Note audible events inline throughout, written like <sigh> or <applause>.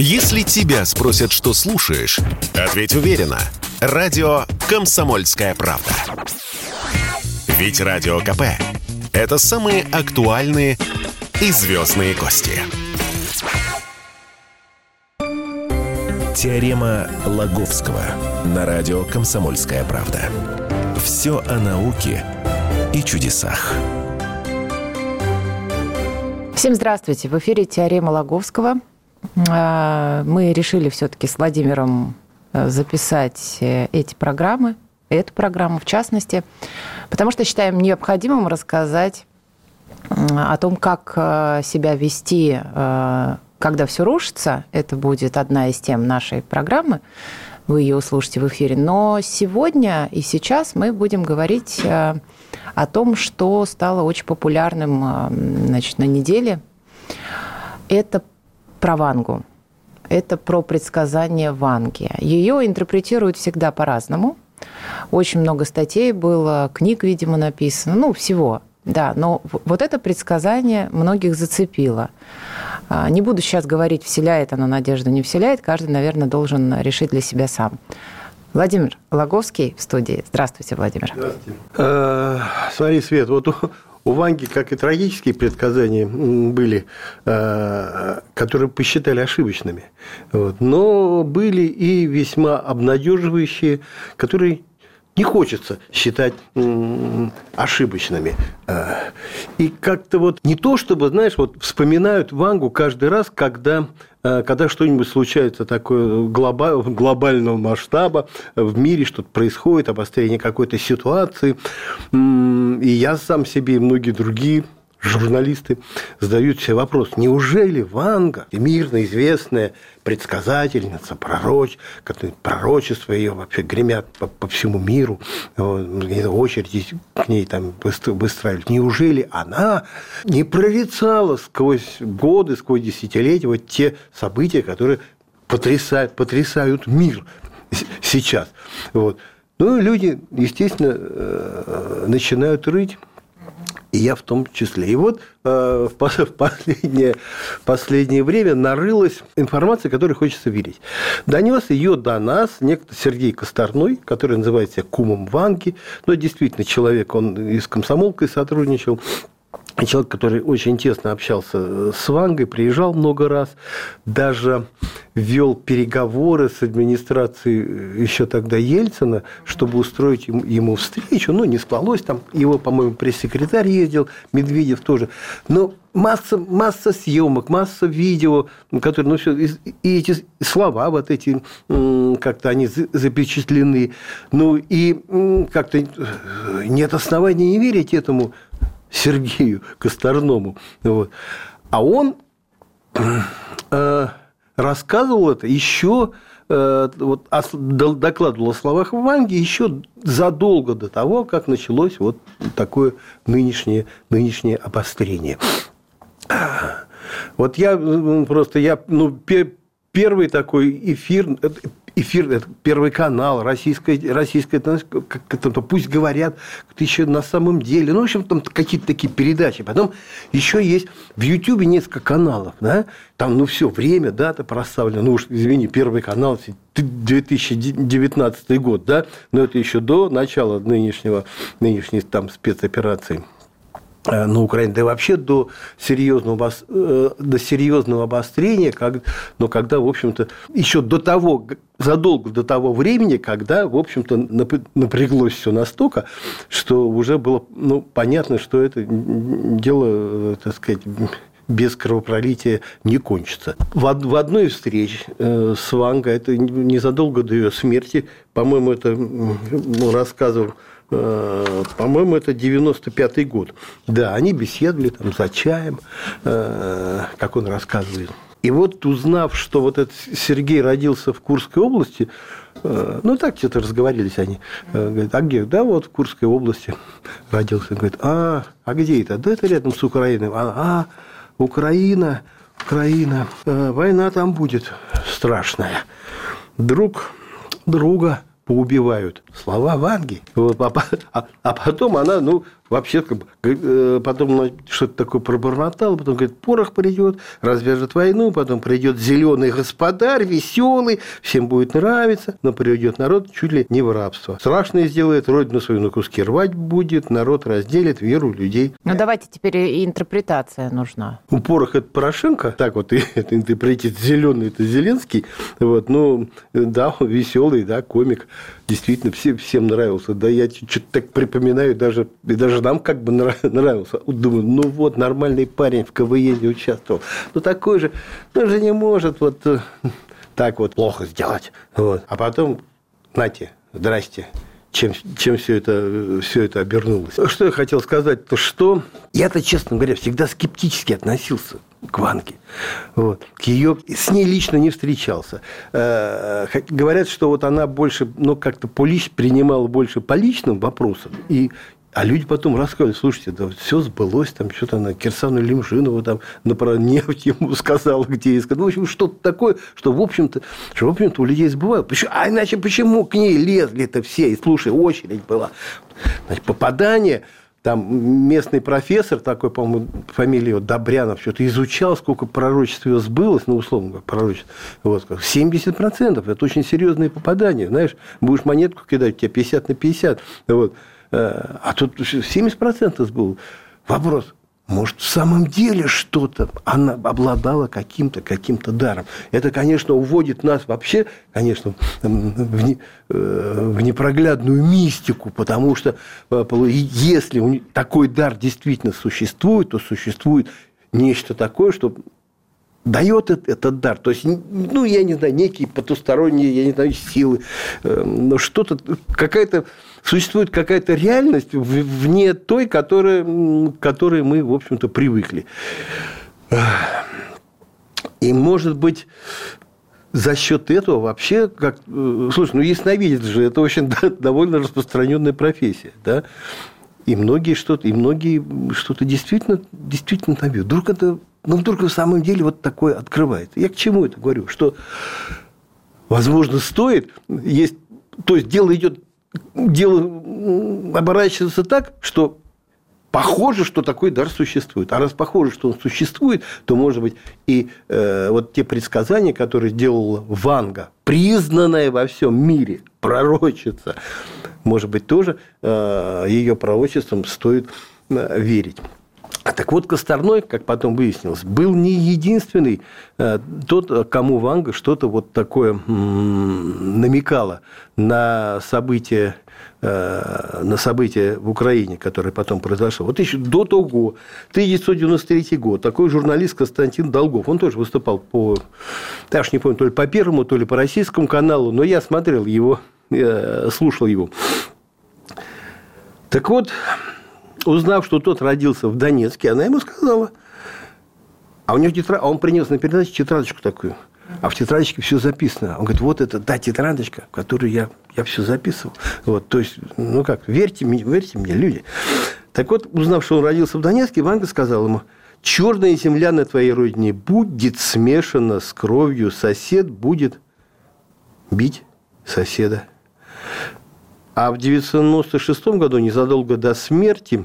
Если тебя спросят, что слушаешь, ответь уверенно. Радио «Комсомольская правда». Ведь Радио КП – это самые актуальные и звездные гости. Теорема Лаговского на радио «Комсомольская правда». Все о науке и чудесах. Всем здравствуйте. В эфире «Теорема Лаговского». А, мы решили все-таки с Владимиром э, записать э, эти программы, эту программу в частности, потому что считаем необходимым рассказать о том, как э, себя вести, когда все рушится. Это будет одна из тем нашей программы. Вы ее услышите в эфире. Но сегодня и сейчас мы будем говорить о том, что стало очень популярным значит, на неделе. Это про Вангу. Это про предсказание Ванги. Ее интерпретируют всегда по-разному. Очень много статей было, книг, видимо, написано, ну, всего. Да, но вот это предсказание многих зацепило. А, не буду сейчас говорить, вселяет оно надежду, не вселяет. Каждый, наверное, должен решить для себя сам. Владимир Логовский в студии. Здравствуйте, Владимир. Здравствуйте. Э, смотри, Свет, вот у Ванги, как и трагические предсказания были, э, которые посчитали ошибочными. Вот. Но были и весьма обнадеживающие, которые не хочется считать ошибочными. Э, и как-то вот не то, чтобы, знаешь, вот вспоминают Вангу каждый раз, когда Э, когда что-нибудь случается такое глобального масштаба в мире, что-то происходит, обострение какой-то ситуации, и я сам себе и многие другие журналисты задают себе вопрос, неужели Ванга, мирно известная предсказательница, пророч, пророчество ее вообще гремят по, по всему миру, очереди к ней там выстраивают, неужели она не прорицала сквозь годы, сквозь десятилетия вот те события, которые потрясают, потрясают мир сейчас. Вот. Ну, люди, естественно, э, начинают рыть и я в том числе. И вот э, в последнее, последнее время нарылась информация, которой хочется верить. Донес ее до нас некто Сергей Косторной, который называет себя кумом Ванки. Но действительно человек, он и с комсомолкой сотрудничал, человек, который очень тесно общался с Вангой, приезжал много раз, даже вел переговоры с администрацией еще тогда Ельцина, чтобы устроить ему встречу. Ну, не сплалось там. Его, по-моему, пресс-секретарь ездил, Медведев тоже. Но масса, масса съемок, масса видео, которые, ну, все, и, и эти слова вот эти, как-то они запечатлены. Ну, и как-то нет оснований не верить этому Сергею Косторному. Вот. А он э, рассказывал это еще, э, вот, докладывал о словах Ванги еще задолго до того, как началось вот такое нынешнее, нынешнее обострение. Вот я просто, я, ну, первый такой эфир, эфир, это Первый канал, российская, российская как это, пусть говорят, ты еще на самом деле, ну, в общем, там какие-то такие передачи. Потом еще есть в Ютьюбе несколько каналов, да, там, ну, все, время, дата проставлена, ну, уж, извини, Первый канал, 2019 год, да, но это еще до начала нынешнего, нынешней там спецоперации. Э, на Украине, да и вообще до серьезного, э, до серьезного обострения, как, но когда, в общем-то, еще до того, задолго до того времени, когда, в общем-то, напряглось все настолько, что уже было ну, понятно, что это дело, э, так сказать, без кровопролития не кончится. В, одной из встреч с Ванго, это незадолго до ее смерти, по-моему, это ну, рассказывал по-моему, это 95-й год. Да, они беседовали там за чаем, э, как он рассказывает. И вот узнав, что вот этот Сергей родился в Курской области, э, ну так что-то разговорились они. Говорит, а где? Да, вот в Курской области родился. Говорит, а, а где это? Да это рядом с Украиной. А, а Украина, Украина, война там будет страшная. Друг друга поубивают. Слова Ванги. Вот, а, а, а потом она, ну, вообще как э, потом что-то такое пробормотал, потом говорит, порох придет, развяжет войну, потом придет зеленый господарь, веселый, всем будет нравиться, но придет народ чуть ли не в рабство. Страшное сделает, родину свою на куски рвать будет, народ разделит веру людей. Ну, давайте теперь и интерпретация нужна. У порох это Порошенко, так вот <laughs> и это интерпретит, зеленый это Зеленский, вот, ну, да, он веселый, да, комик, действительно, всем, всем нравился, да, я что-то так припоминаю, даже, и даже нам как бы <laughs> нравился, думаю, ну вот, нормальный парень в КВН участвовал, ну, такой же, ну, же не может вот э, <laughs> так вот плохо сделать, вот, а потом, нате, здрасте, чем, чем все, это, все это обернулось. Что я хотел сказать, то что я-то, честно говоря, всегда скептически относился к Ванге. Вот. К ее, с ней лично не встречался. Э, говорят, что вот она больше, ну, как-то по лич, принимала больше по личным вопросам. И а люди потом рассказывают, слушайте, да все сбылось, там что-то она Кирсану Лимжинову там на про нефть ему <laughs> сказала, где искать. Ну, в общем, что-то такое, что, в общем-то, что, в общем-то, у людей сбывают. Почему? А иначе почему к ней лезли-то все? И, слушай, очередь была. Значит, попадание там местный профессор, такой, по-моему, фамилия его Добрянов, что-то изучал, сколько пророчеств его сбылось, ну, условно говоря, пророчеств. Вот, 70%. Это очень серьезные попадания. Знаешь, будешь монетку кидать, у тебя 50 на 50. Вот. Э, а тут 70% был. Вопрос, может, в самом деле что-то она обладала каким-то каким-то даром. Это, конечно, уводит нас вообще, конечно, в, не, э, в непроглядную мистику, потому что э, если такой дар действительно существует, то существует нечто такое, что дает этот дар. То есть, ну, я не знаю, некие потусторонние, я не знаю, силы, но что-то, какая-то существует какая-то реальность вне той, которая, к которой мы, в общем-то, привыкли. И, может быть, за счет этого вообще, как, э, слушай, ну ясновидец же, это очень <laughs> довольно распространенная профессия, да, и многие что-то, и многие что-то действительно, действительно там видят. Вдруг это, ну вдруг на самом деле вот такое открывается. Я к чему это говорю? Что, возможно, стоит, есть, то есть дело идет дело оборачивается так, что похоже, что такой дар существует. А раз похоже, что он существует, то, может быть, и э, вот те предсказания, которые делала Ванга, признанная во всем мире пророчица, может быть, тоже э, ее пророчеством стоит э, верить. Так вот, Косторной, как потом выяснилось, был не единственный э, тот, кому Ванга что-то вот такое намекало на события э, на события в Украине, которые потом произошло. Вот еще до того, 1993 год, такой журналист Константин Долгов, он тоже выступал по, я уж не помню, то ли по Первому, то ли по Российскому каналу, но я смотрел его, я слушал его. Так вот, узнав, что тот родился в Донецке, она ему сказала. А у него тетрадь, а он принес на передачу тетрадочку такую. А в тетрадочке все записано. Он говорит, вот это та тетрадочка, которую я, я все записывал. Вот, то есть, ну как, верьте мне, верьте мне, люди. Так вот, узнав, что он родился в Донецке, Ванга сказал ему, черная земля на твоей родине будет смешана с кровью, сосед будет бить соседа. А в 1996 году, незадолго до смерти,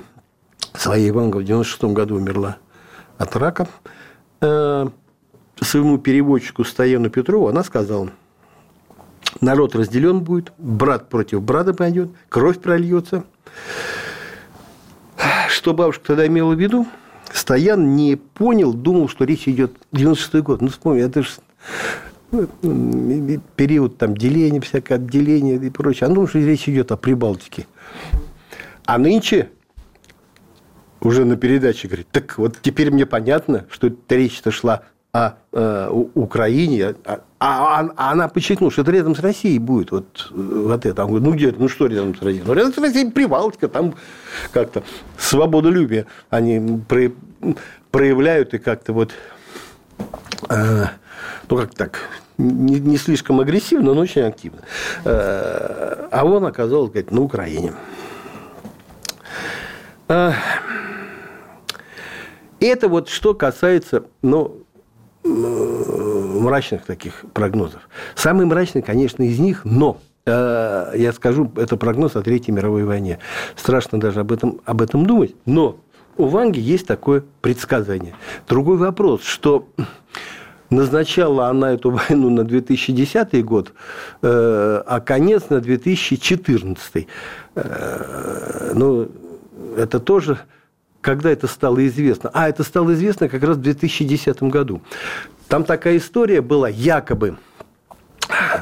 своей Ванга в 96 году умерла от рака, э, своему переводчику Стояну Петрову она сказала, народ разделен будет, брат против брата пойдет, кровь прольется. Что бабушка тогда имела в виду? Стоян не понял, думал, что речь идет 96 год. Ну, вспомни, это же период там деления, всякое отделение и прочее. А ну, что речь идет о Прибалтике. А нынче уже на передаче говорит, так вот теперь мне понятно, что речь-то шла о э, Украине, а, а, а она подчеркнула, что это рядом с Россией будет. Вот, вот это. Он говорит, ну где, ну что рядом с Россией? Ну рядом с Россией Прибалтика, там как-то свободолюбие они проявляют и как-то вот, э, ну как так, не, не слишком агрессивно, но очень активно. Э, а он оказался, говорит, на Украине. Э, это вот что касается, ну, мрачных таких прогнозов. Самый мрачный, конечно, из них, но э, я скажу, это прогноз о Третьей мировой войне. Страшно даже об этом, об этом думать, но у Ванги есть такое предсказание. Другой вопрос, что назначала она эту войну на 2010 год, э, а конец на 2014. Э, ну, это тоже когда это стало известно? А, это стало известно как раз в 2010 году. Там такая история была, якобы,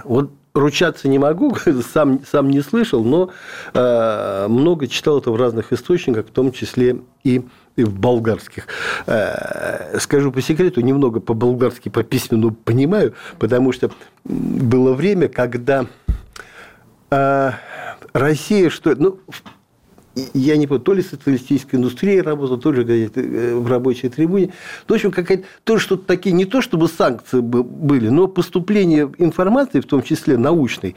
вот ручаться не могу, <laughs> сам, сам не слышал, но э, много читал это в разных источниках, в том числе и, и в болгарских. Э, скажу по секрету, немного по-болгарски, по письменному понимаю, потому что было время, когда э, Россия, что... Ну, я не помню, то ли социалистическая индустрия работала, то ли э, в рабочей трибуне. Ну, в общем, какая-то то, что такие, не то чтобы санкции были, но поступление информации, в том числе научной,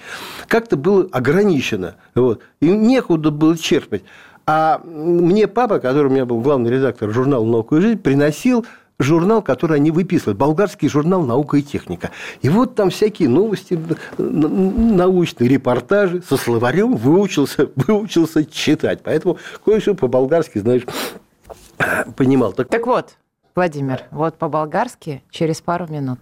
как-то было ограничено. Вот. И некуда было черпать. А мне папа, который у меня был главный редактор журнала «Наука и жизнь», приносил журнал, который они выписывают, болгарский журнал «Наука и техника». И вот там всякие новости, научные репортажи со словарем выучился, <laughs> выучился читать. Поэтому кое-что по-болгарски, знаешь, <sniffs> понимал. Так... так вот, Владимир, вот по-болгарски через пару минут.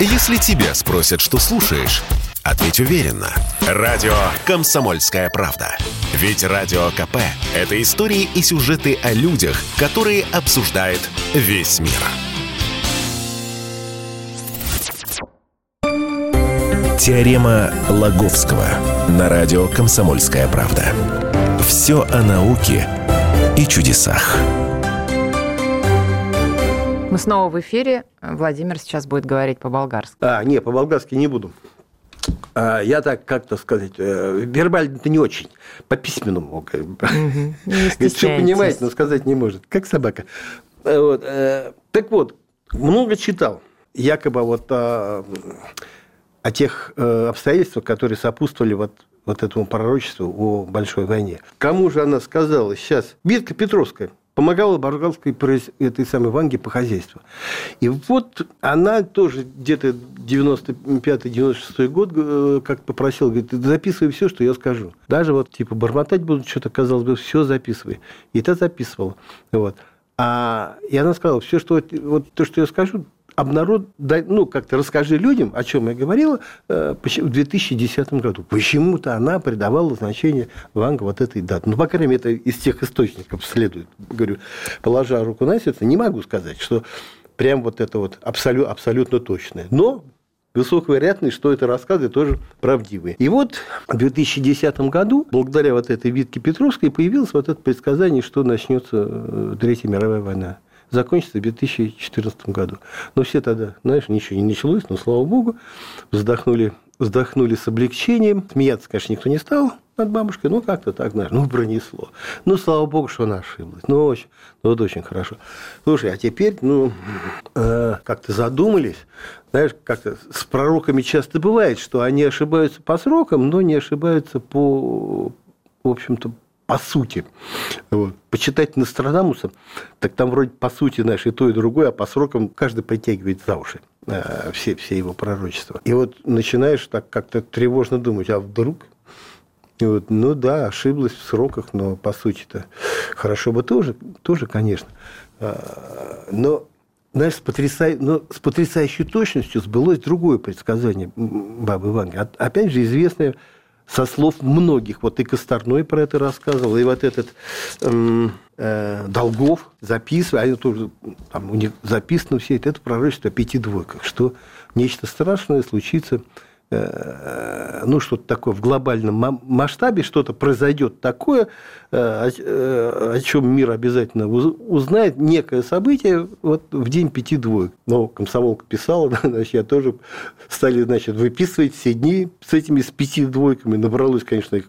Если тебя спросят, что слушаешь, ответь уверенно. Радио «Комсомольская правда». Ведь Радио КП – это истории и сюжеты о людях, которые обсуждает весь мир. Теорема Лаговского на радио «Комсомольская правда». Все о науке и чудесах. Мы снова в эфире. Владимир сейчас будет говорить по-болгарски. А, не, по-болгарски не буду. А, я так, как-то сказать, э, вербально-то не очень, по письменному. Говорит, что понимаете, но сказать не может. Как собака. Э, вот. Э, так вот, много читал. Якобы вот о, о тех обстоятельствах, которые сопутствовали вот, вот этому пророчеству о большой войне. Кому же она сказала сейчас? Битка Петровская помогала болгарской этой самой Ванге по хозяйству. И вот она тоже где-то 95-96 год э, как попросила, говорит, записывай все, что я скажу. Даже вот типа бормотать буду, что-то казалось бы, все записывай. И та записывала. Вот. А, и она сказала, все, что вот то, что я скажу, обнарод... ну, как-то расскажи людям, о чем я говорила э, в 2010 году. Почему-то она придавала значение Ванга вот этой даты. Ну, по крайней мере, это из тех источников следует. Говорю, положа руку на сердце, не могу сказать, что прям вот это вот абсолют, абсолютно точное. Но высокая вероятность, что это рассказы тоже правдивые. И вот в 2010 году, благодаря вот этой Витке Петровской, появилось вот это предсказание, что начнется э, Третья мировая война закончится в 2014 году. Но все тогда, знаешь, ничего не началось, но, слава богу, вздохнули, вздохнули с облегчением. Смеяться, конечно, никто не стал над бабушкой, ну, как-то так, знаешь, ну, пронесло. Ну, слава богу, что она ошиблась. Ну, очень, ну, вот очень хорошо. Слушай, а теперь, ну, э, как-то задумались, знаешь, как-то с пророками часто бывает, что они ошибаются по срокам, но не ошибаются по, в общем-то, по сути. Вот. Почитать Нострадамуса, так там вроде по сути, знаешь, и то, и другое, а по срокам каждый притягивает за уши э, все, все его пророчества. И вот начинаешь так как-то тревожно думать, а вдруг? И вот, ну да, ошиблась в сроках, но по сути-то хорошо бы тоже, тоже конечно. А, но знаешь, с, потрясай... но с потрясающей точностью сбылось другое предсказание Бабы Ванги. Опять же, известное со слов многих, вот и Косторной про это рассказывал, и вот этот эм, э, Долгов записывал, они тоже, там у них записано все это, это пророчество о пяти двойках, что нечто страшное случится Э, ну, что-то такое в глобальном масштабе, что-то произойдет такое, э, э, о чем мир обязательно узнает, некое событие вот в день пяти двоек. Но комсомолка писала, <laughs> значит, я тоже стали, значит, выписывать все дни с этими с пяти двойками. Набралось, конечно, их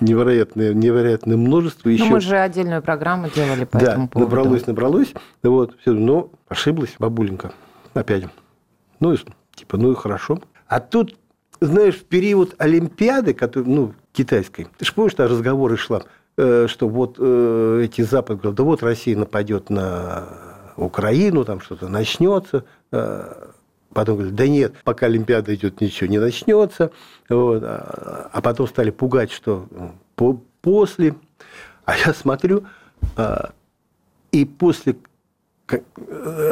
невероятное, невероятное множество. Еще... Ну, мы же отдельную программу делали по да, этому поводу. набралось, набралось. Вот, все, но ошиблась бабуленька опять. Ну, типа, ну и хорошо. А тут, знаешь, в период Олимпиады, который, ну, китайской, ты же помнишь, что разговоры шла, э, что вот э, эти Запад говорят, да вот Россия нападет на Украину, там что-то начнется. Э, Потом говорят, да нет, пока Олимпиада идет, ничего не начнется. Вот. А, а потом стали пугать, что по, после. А я смотрю, а, и после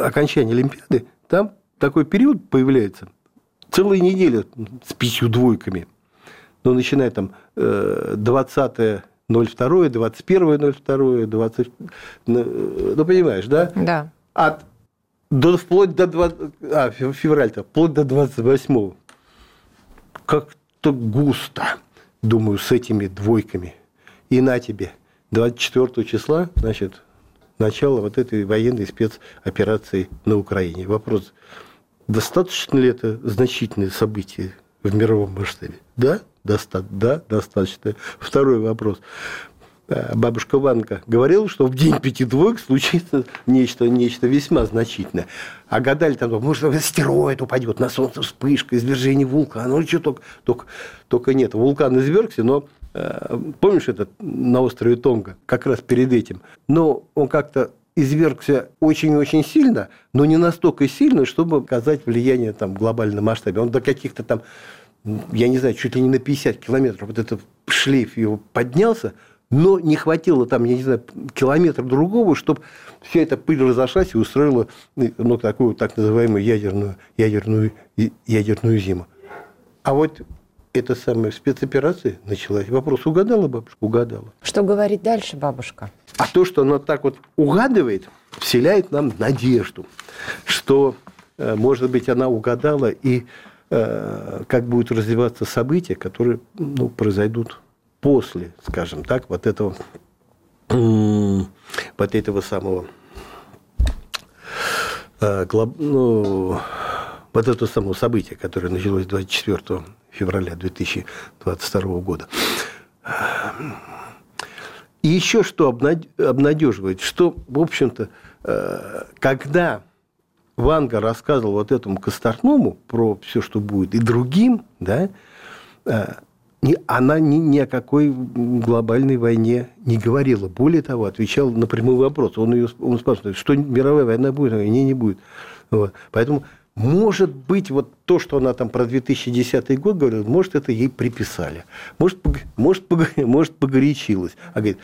окончания Олимпиады там такой период появляется, целая неделя с пятью двойками. Ну, начиная там 20 02, 21 02, 20... Ну, понимаешь, да? Да. От до, вплоть до 20, а, февраль-то, вплоть до 28 Как-то густо, думаю, с этими двойками. И на тебе, 24 числа, значит, начало вот этой военной спецоперации на Украине. Вопрос, достаточно ли это значительное событие в мировом масштабе? Да, достаточно. Да, достаточно. Второй вопрос. Э, бабушка Ванка говорила, что в день пяти двоек случится нечто, нечто весьма значительное. А гадали там, может, астероид упадет, на Солнце вспышка, извержение вулкана. Ну, что только, только, только нет. Вулкан извергся, но э, помнишь этот на острове Тонга, как раз перед этим. Но он как-то извергся очень-очень сильно, но не настолько сильно, чтобы оказать влияние там, в глобальном масштабе. Он до каких-то там, я не знаю, чуть ли не на 50 километров, вот этот шлейф его поднялся, но не хватило там, я не знаю, километра другого, чтобы вся эта пыль разошлась и устроила ну, такую так называемую ядерную, ядерную, ядерную зиму. А вот эта самая спецоперация началась. Вопрос, угадала бабушка? Угадала. Что говорит дальше бабушка? А то, что она так вот угадывает, вселяет нам надежду, что, э, может быть, она угадала и э, как будут развиваться события, которые ну, произойдут после, скажем так, вот этого, вот этого самого э, ну, вот это само событие, которое началось 24 февраля 2022 года. И еще что обнадеживает, что, в общем-то, э, когда Ванга рассказывал вот этому Косторному про все, что будет, и другим, да, э, она ни, ни о какой глобальной войне не говорила. Более того, отвечала на прямой вопрос. Он, ее, он спрашивает, что мировая война будет? Она не, не будет. Вот. Поэтому, может быть, вот то, что она там про 2010 год говорила, может, это ей приписали. Может, может, <laughs> может погорячилась. А говорит,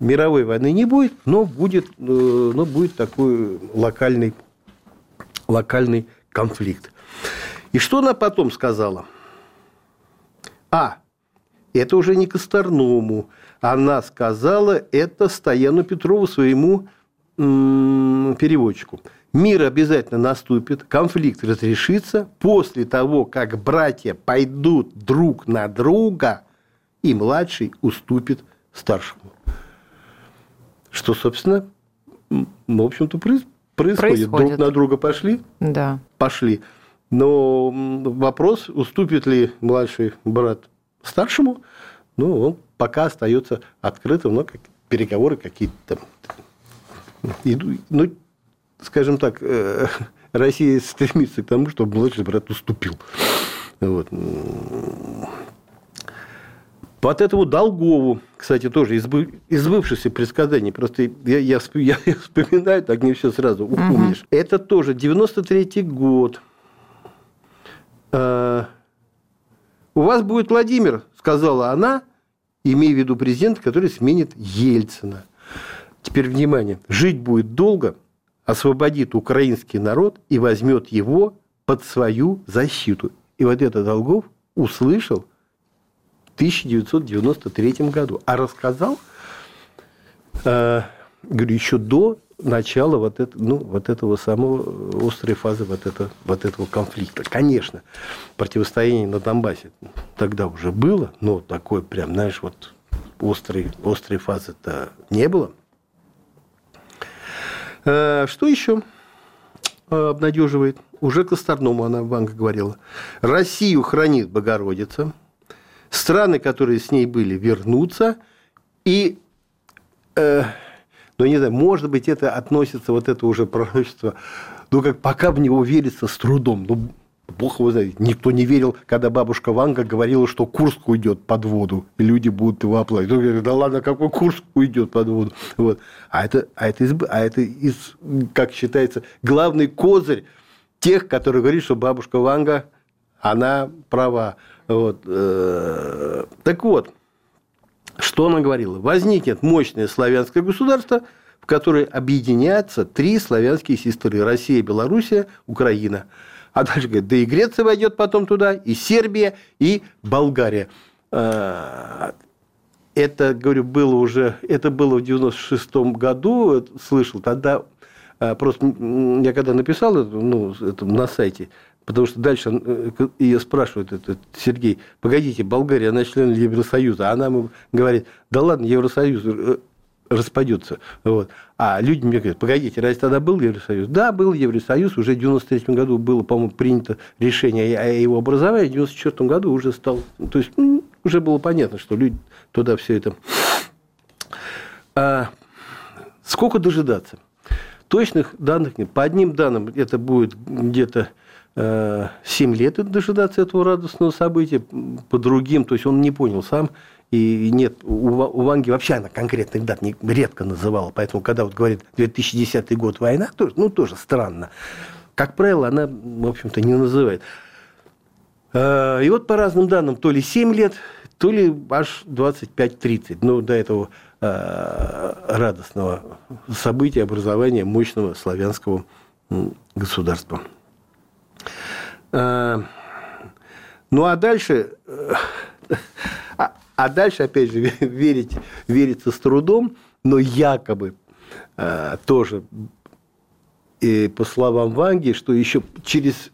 мировой войны не будет, но будет, э, но будет такой локальный, локальный конфликт. И что она потом сказала? А, это уже не Косторному. Она сказала это Стояну Петрову, своему переводчику. Мир обязательно наступит, конфликт разрешится после того, как братья пойдут друг на друга, и младший уступит старшему. Что, собственно, в общем-то, происходит. происходит. Друг на друга пошли? Да. Пошли. Но вопрос, уступит ли младший брат старшему, ну, он пока остается открытым, но как, переговоры какие-то идут. Ну, скажем так, э, <laughs> Россия стремится к тому, чтобы младший брат уступил. Вот. По вот этому Долгову, кстати, тоже из, из бывшихся предсказаний, просто я, я, я, <laughs> я вспоминаю, так не все сразу упомнишь. Угу. Это тоже 93-й год. А, у вас будет Владимир, сказала она, имея в виду президента, который сменит Ельцина. Теперь внимание. Жить будет долго, освободит украинский народ и возьмет его под свою защиту. И вот это Долгов услышал в 1993 году. А рассказал, э, говорю, еще до начало вот, это, ну, вот этого самого острой фазы вот, это, вот этого конфликта. Конечно, противостояние на Донбассе тогда уже было, но такой прям, знаешь, вот острой, острой фазы-то не было. Э, что еще э, обнадеживает? Уже Косторному она Ванга говорила. Россию хранит Богородица. Страны, которые с ней были, вернутся. И э, но не знаю, может быть, это относится, вот это уже пророчество, ну, как пока в него верится с трудом. Ну, Бог его знает. Никто не верил, когда бабушка Ванга говорила, что Курск уйдет под воду, и люди будут его оплакивать. Говорит, да ладно, какой Курск уйдет под воду? Вот. А это, а это, из, а это из, как считается, главный козырь тех, которые говорят, что бабушка Ванга, она права. Вот. Э, так вот, что она говорила? Возникнет мощное славянское государство, в которое объединятся три славянские сестры – Россия, Белоруссия, Украина. А дальше говорит, да и Греция войдет потом туда, и Сербия, и Болгария. Э, это, говорю, было уже, это было в 96-м году, слышал, тогда э, просто я когда написал это, ну, это на сайте, Потому что дальше э, ее спрашивает этот Сергей, погодите, Болгария, она член Евросоюза. А она ему говорит, да ладно, Евросоюз э, распадется. Вот. А люди мне говорят, погодите, разве тогда был Евросоюз? Да, был Евросоюз, уже в 93 году было, по-моему, принято решение о его образовании, в 94 году уже стал, то есть ну, уже было понятно, что люди туда все это... А, сколько дожидаться? Точных данных нет. По одним данным это будет где-то 7 э, лет дожидаться этого радостного события, по другим, то есть он не понял сам, и нет, у, Ванги вообще она конкретных дат не, редко называла, поэтому когда вот говорит 2010 год война, тоже, ну тоже странно. Как правило, она, в общем-то, не называет. Э, и вот по разным данным, то ли 7 лет, то ли аж 25-30, ну, до этого э, радостного события образования мощного славянского государства. Э, ну а дальше, э, а, а дальше, опять же, <laughs> верить, верится с трудом, но якобы э, тоже, и по словам Ванги, что еще через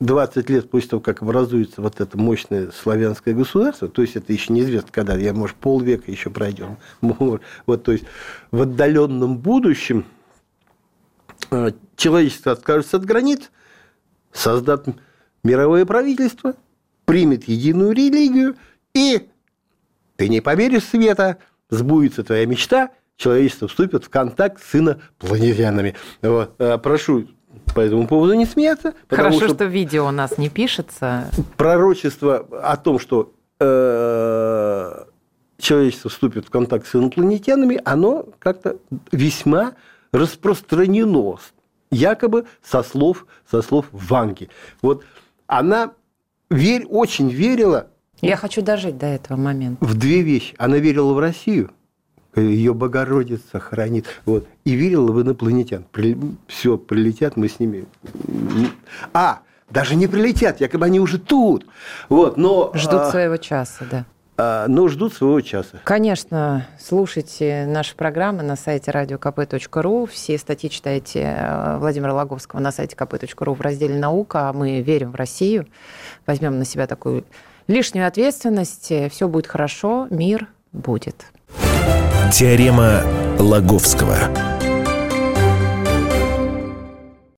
20 лет после того, как образуется вот это мощное славянское государство, то есть это еще неизвестно когда, я, может, полвека еще пройдем, <laughs> вот, то есть в отдаленном будущем человечество откажется от границ, создаст мировое правительство, примет единую религию, и ты не поверишь, Света, сбудется твоя мечта, человечество вступит в контакт с инопланетянами. Вот. А, прошу по этому поводу не смеяться. Хорошо, что, что видео у нас не пишется. Пророчество о том, что э, человечество вступит в контакт с инопланетянами, оно как-то весьма распространено якобы со слов, со слов Ванги. Вот она верь, очень верила... Я хочу дожить до этого момента. В две вещи. Она верила в Россию, ее Богородица хранит, вот, и верила в инопланетян. При, все, прилетят, мы с ними... А, даже не прилетят, якобы они уже тут. Вот, но, Ждут а, своего часа, да. А, но ждут своего часа. Конечно, слушайте наши программы на сайте radiokp.ru. Все статьи читайте э, Владимира Логовского на сайте kp.ru в разделе «Наука». Мы верим в Россию. Возьмем на себя такую лишнюю ответственность. Все будет хорошо, мир будет. Теорема Лаговского.